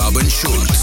Robin Schulz.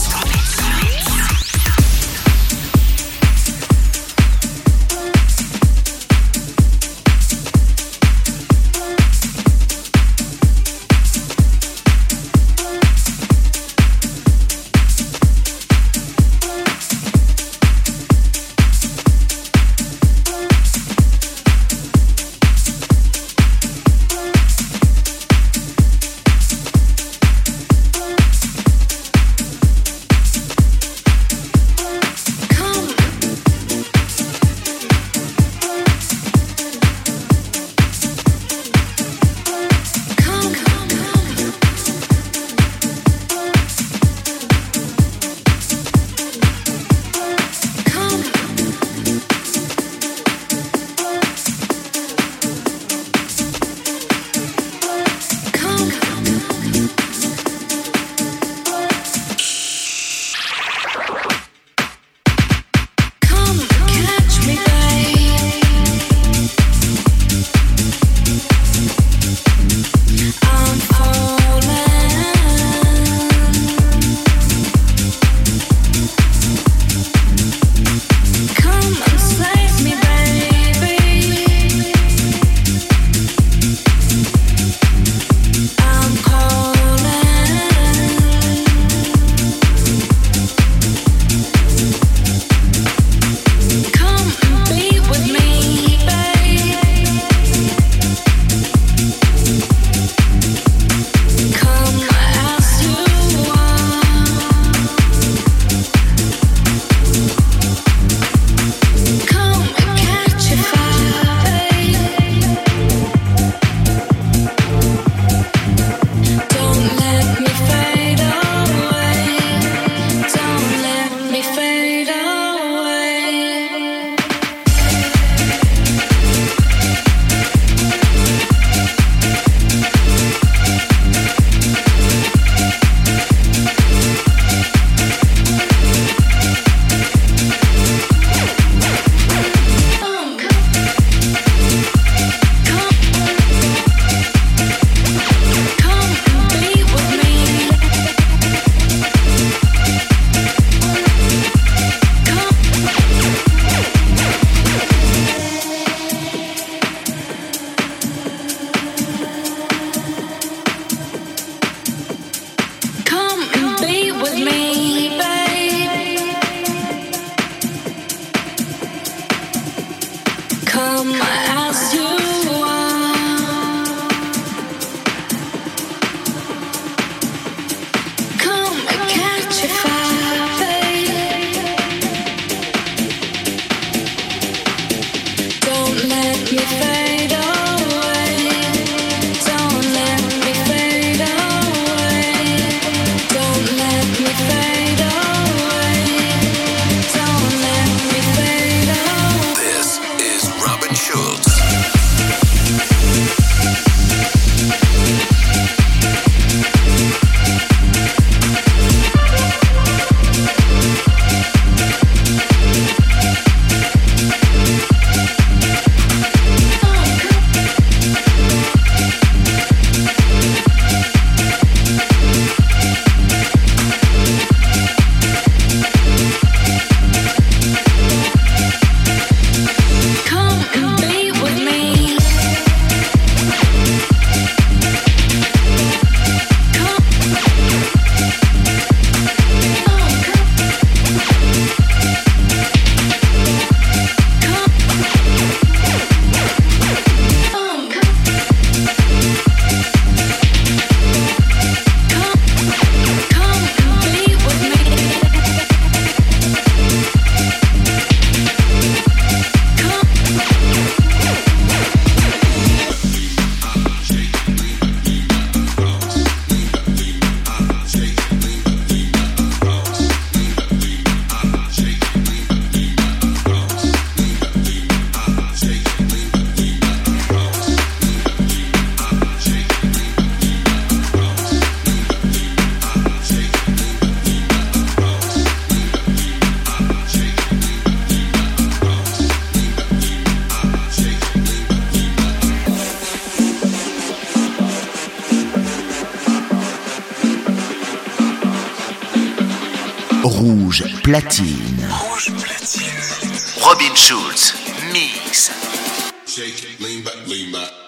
This Rouge platine. Rouge platine. Robin Schulz, mix. Shake, lean back, lean back.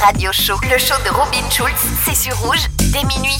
Radio Show, le show de Robin Schulz, c'est sur rouge dès minuit.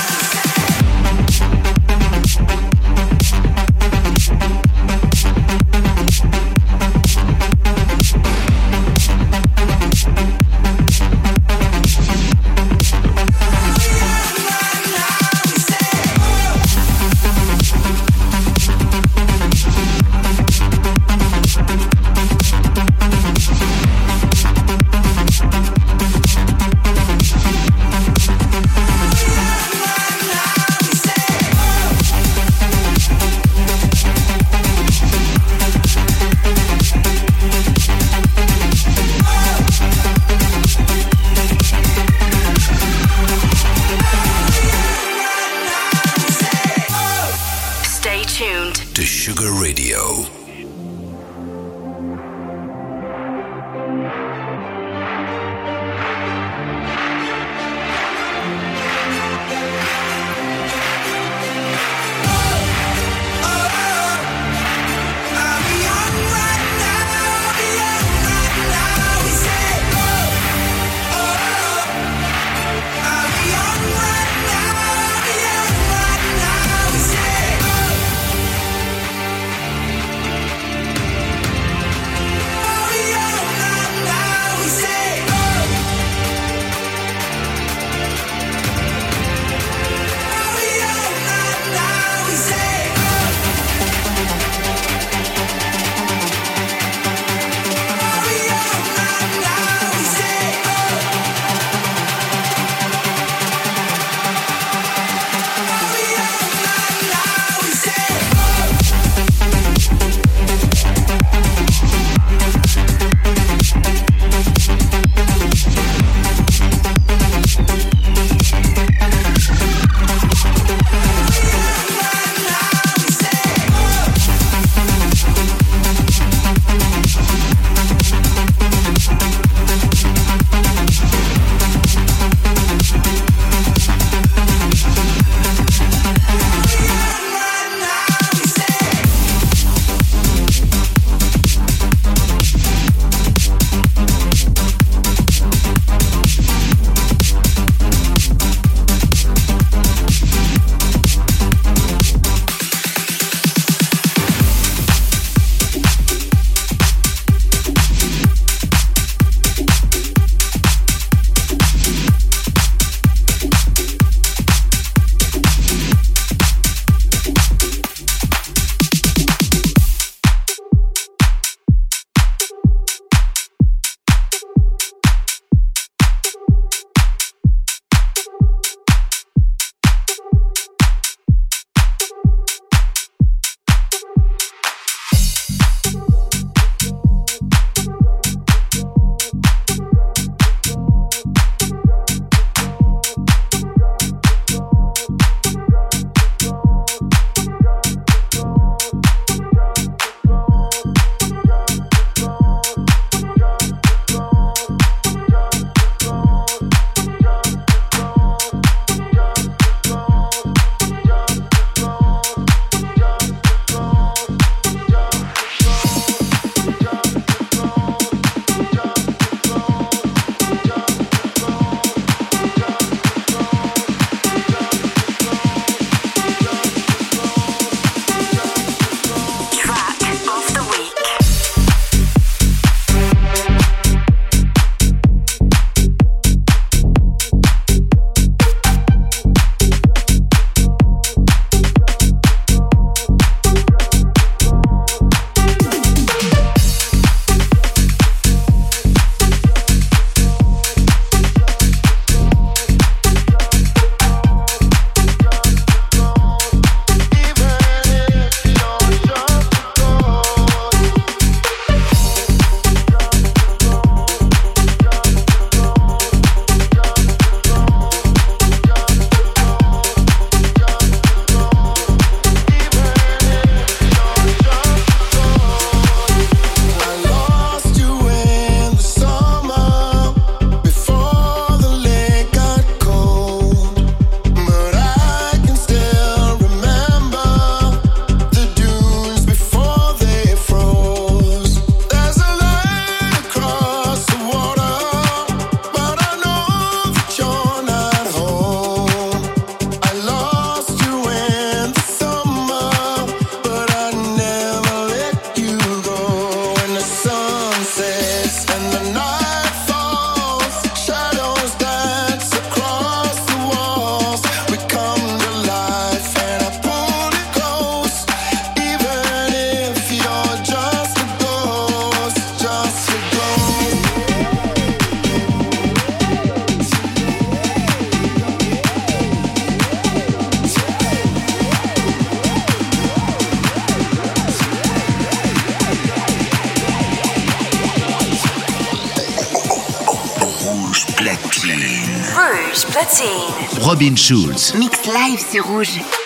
Robin Schulz. Mix live sur Rouge.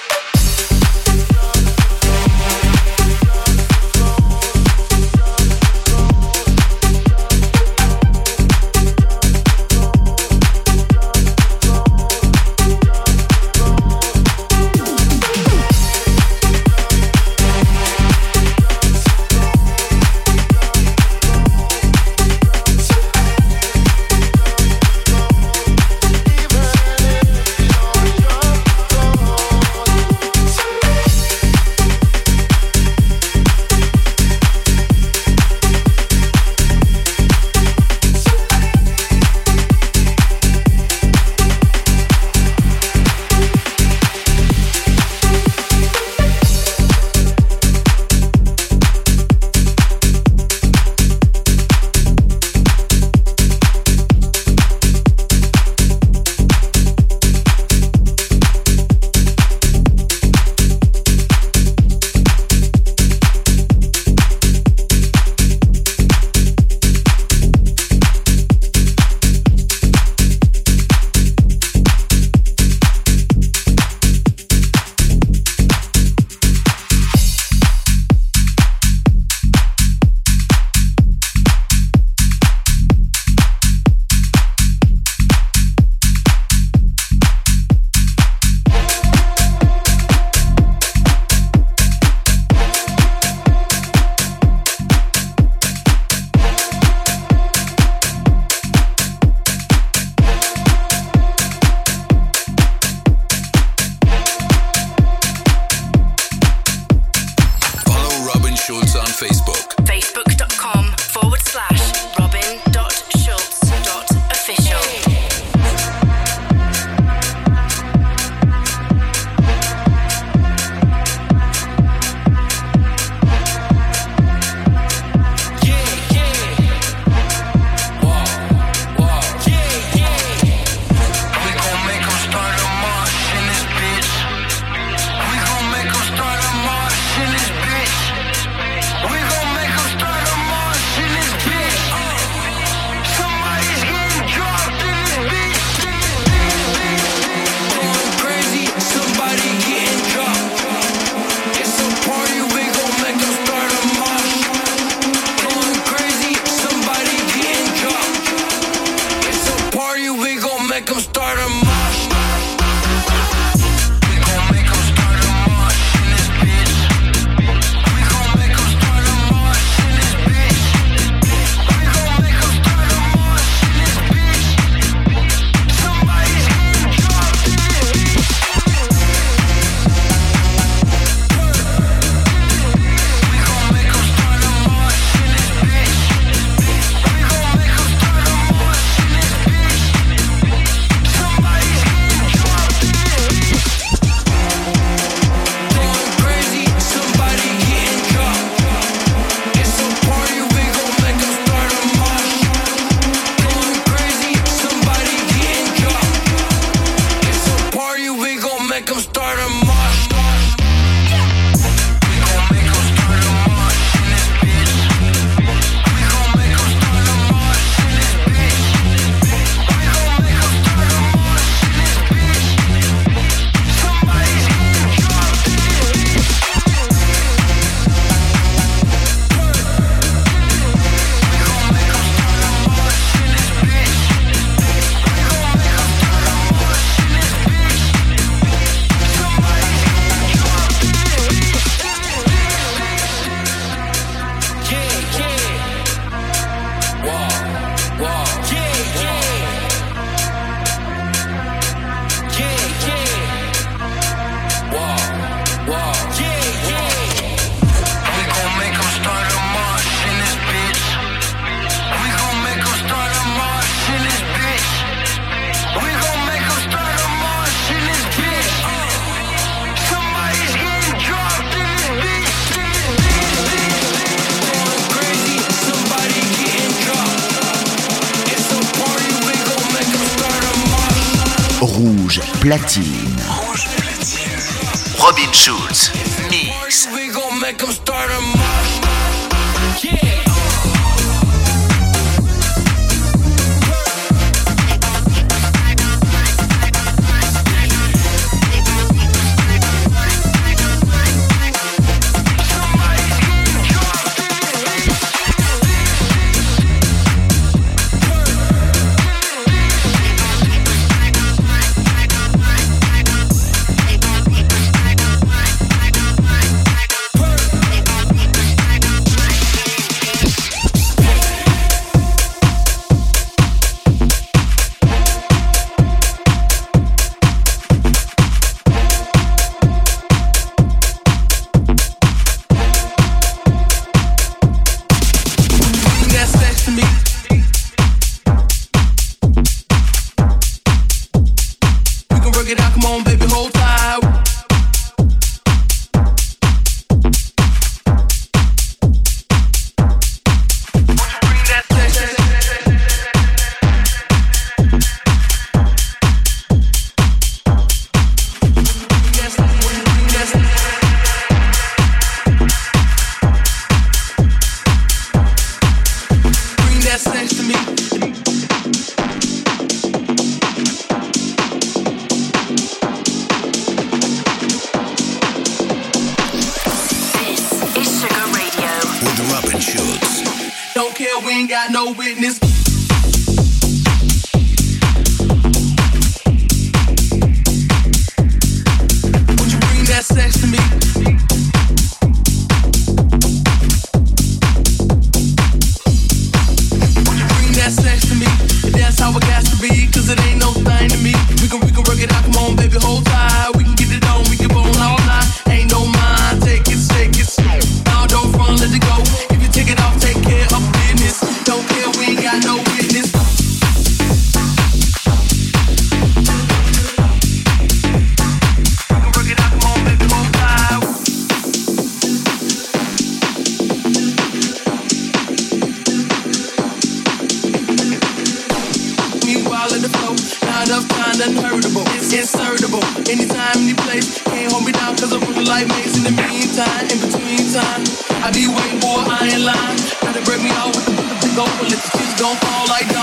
don't fall like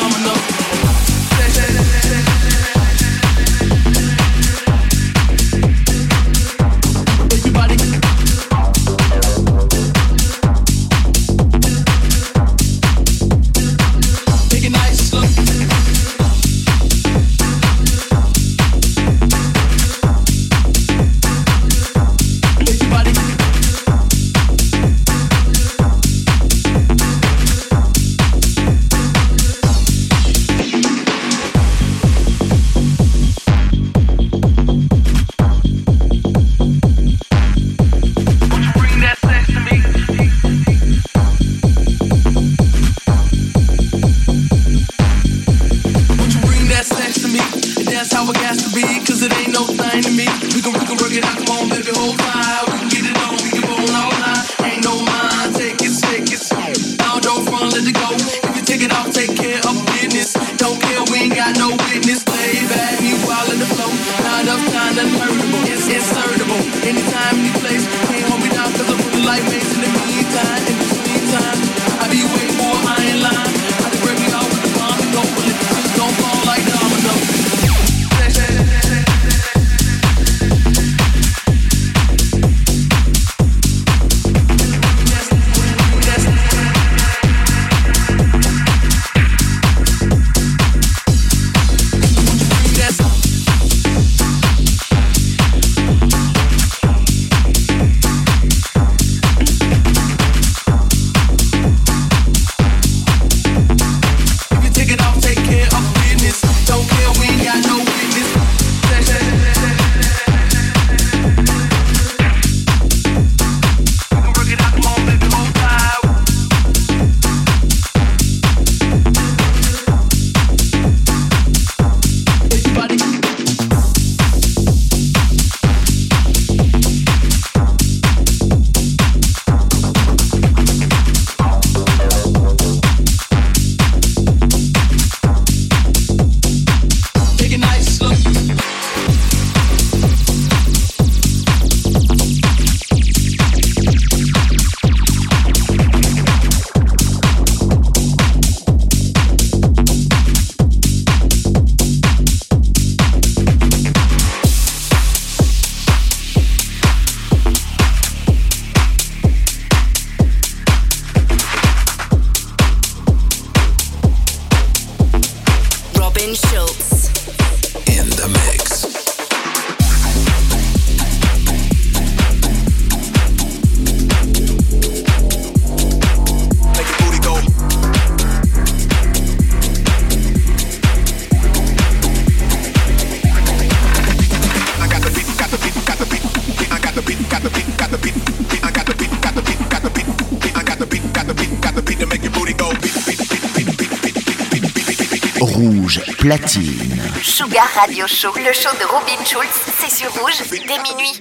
Radio Show. Le show de Robin Schulz, c'est sur rouge dès minuit.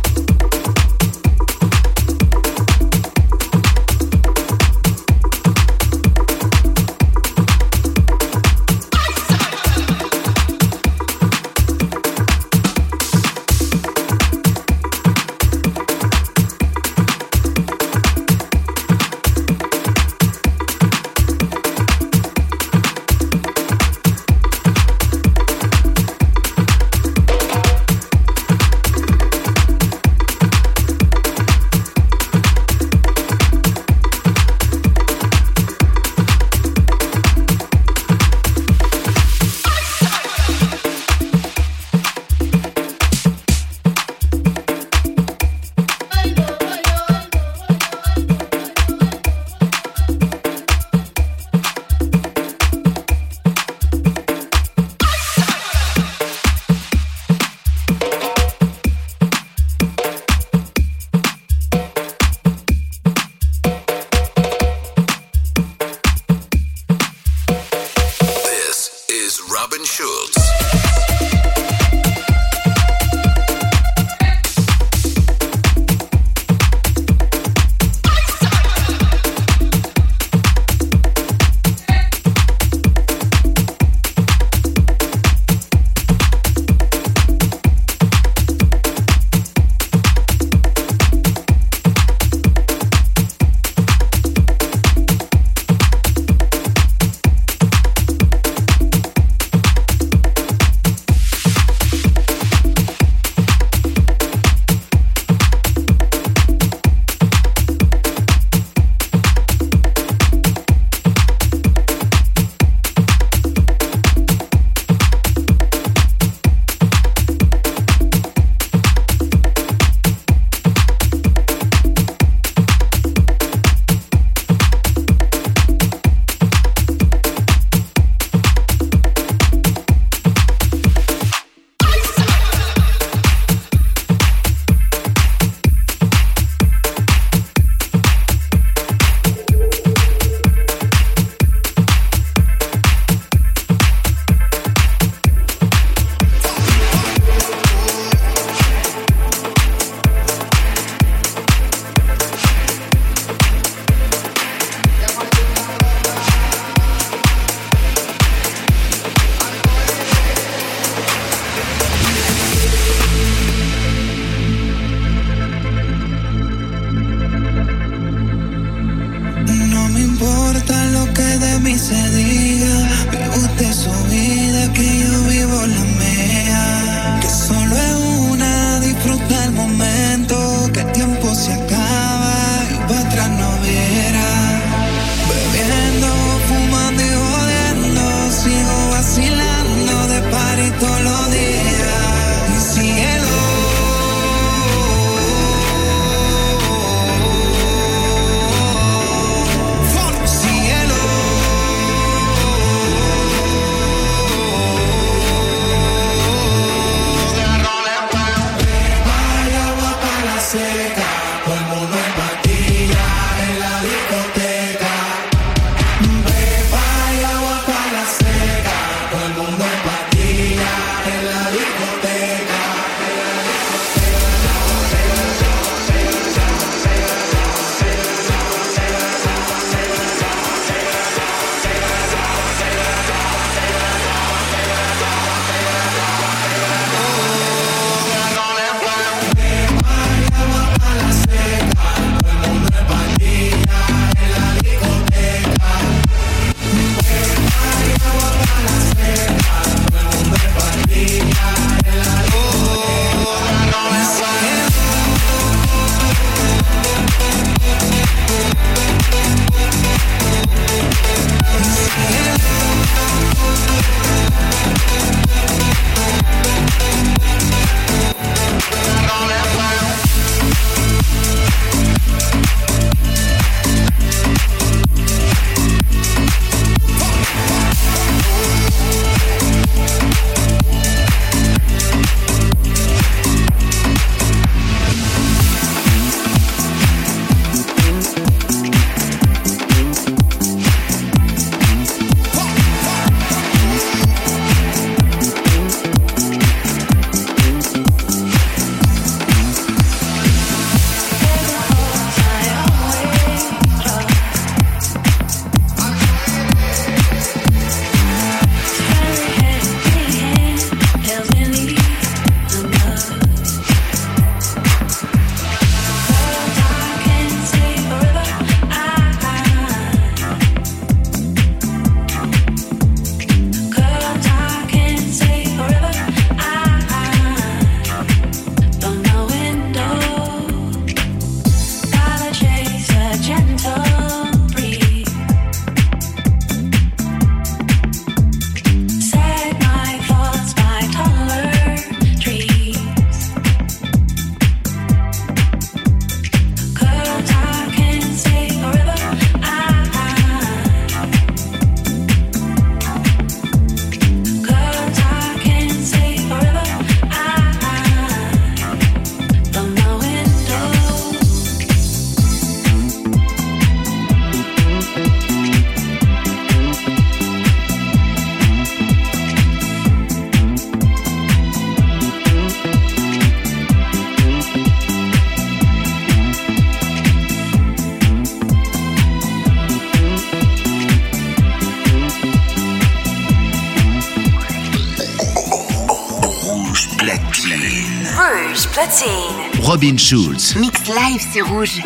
Robin Schulz. Mix live sur Rouge.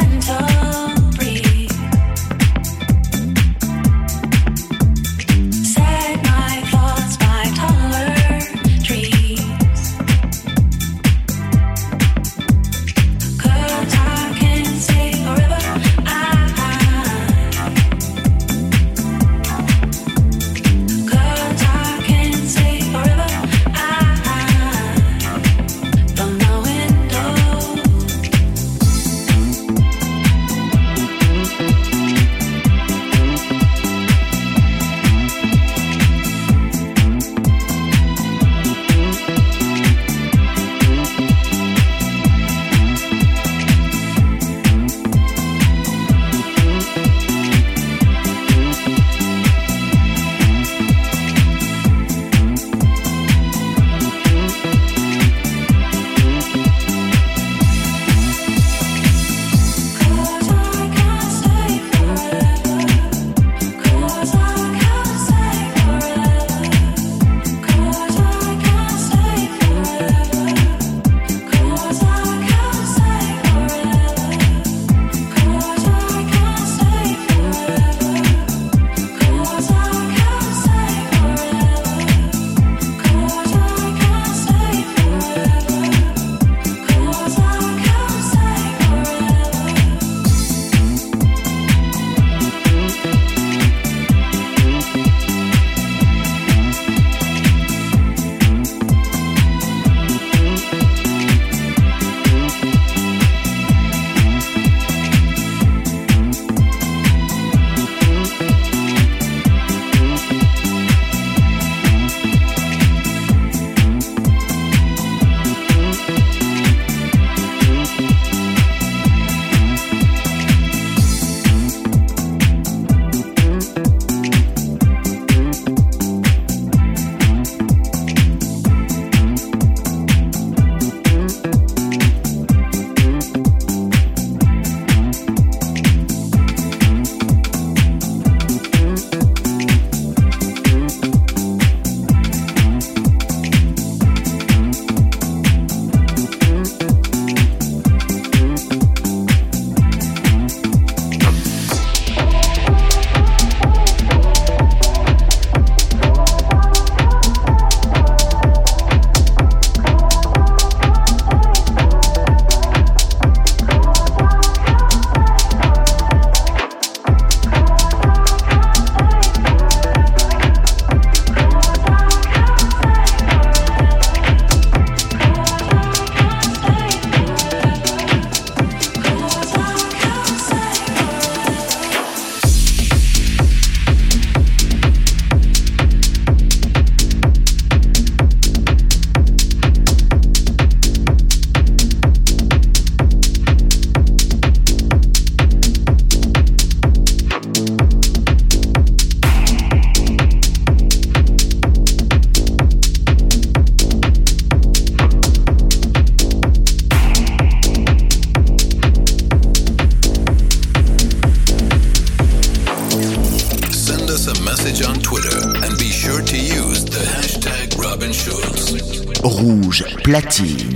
Platine. Rouge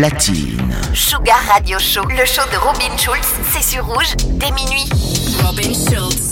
platine. Sugar Radio Show, le show de Robin Schulz, c'est sur Rouge dès minuit. Robin Schulz.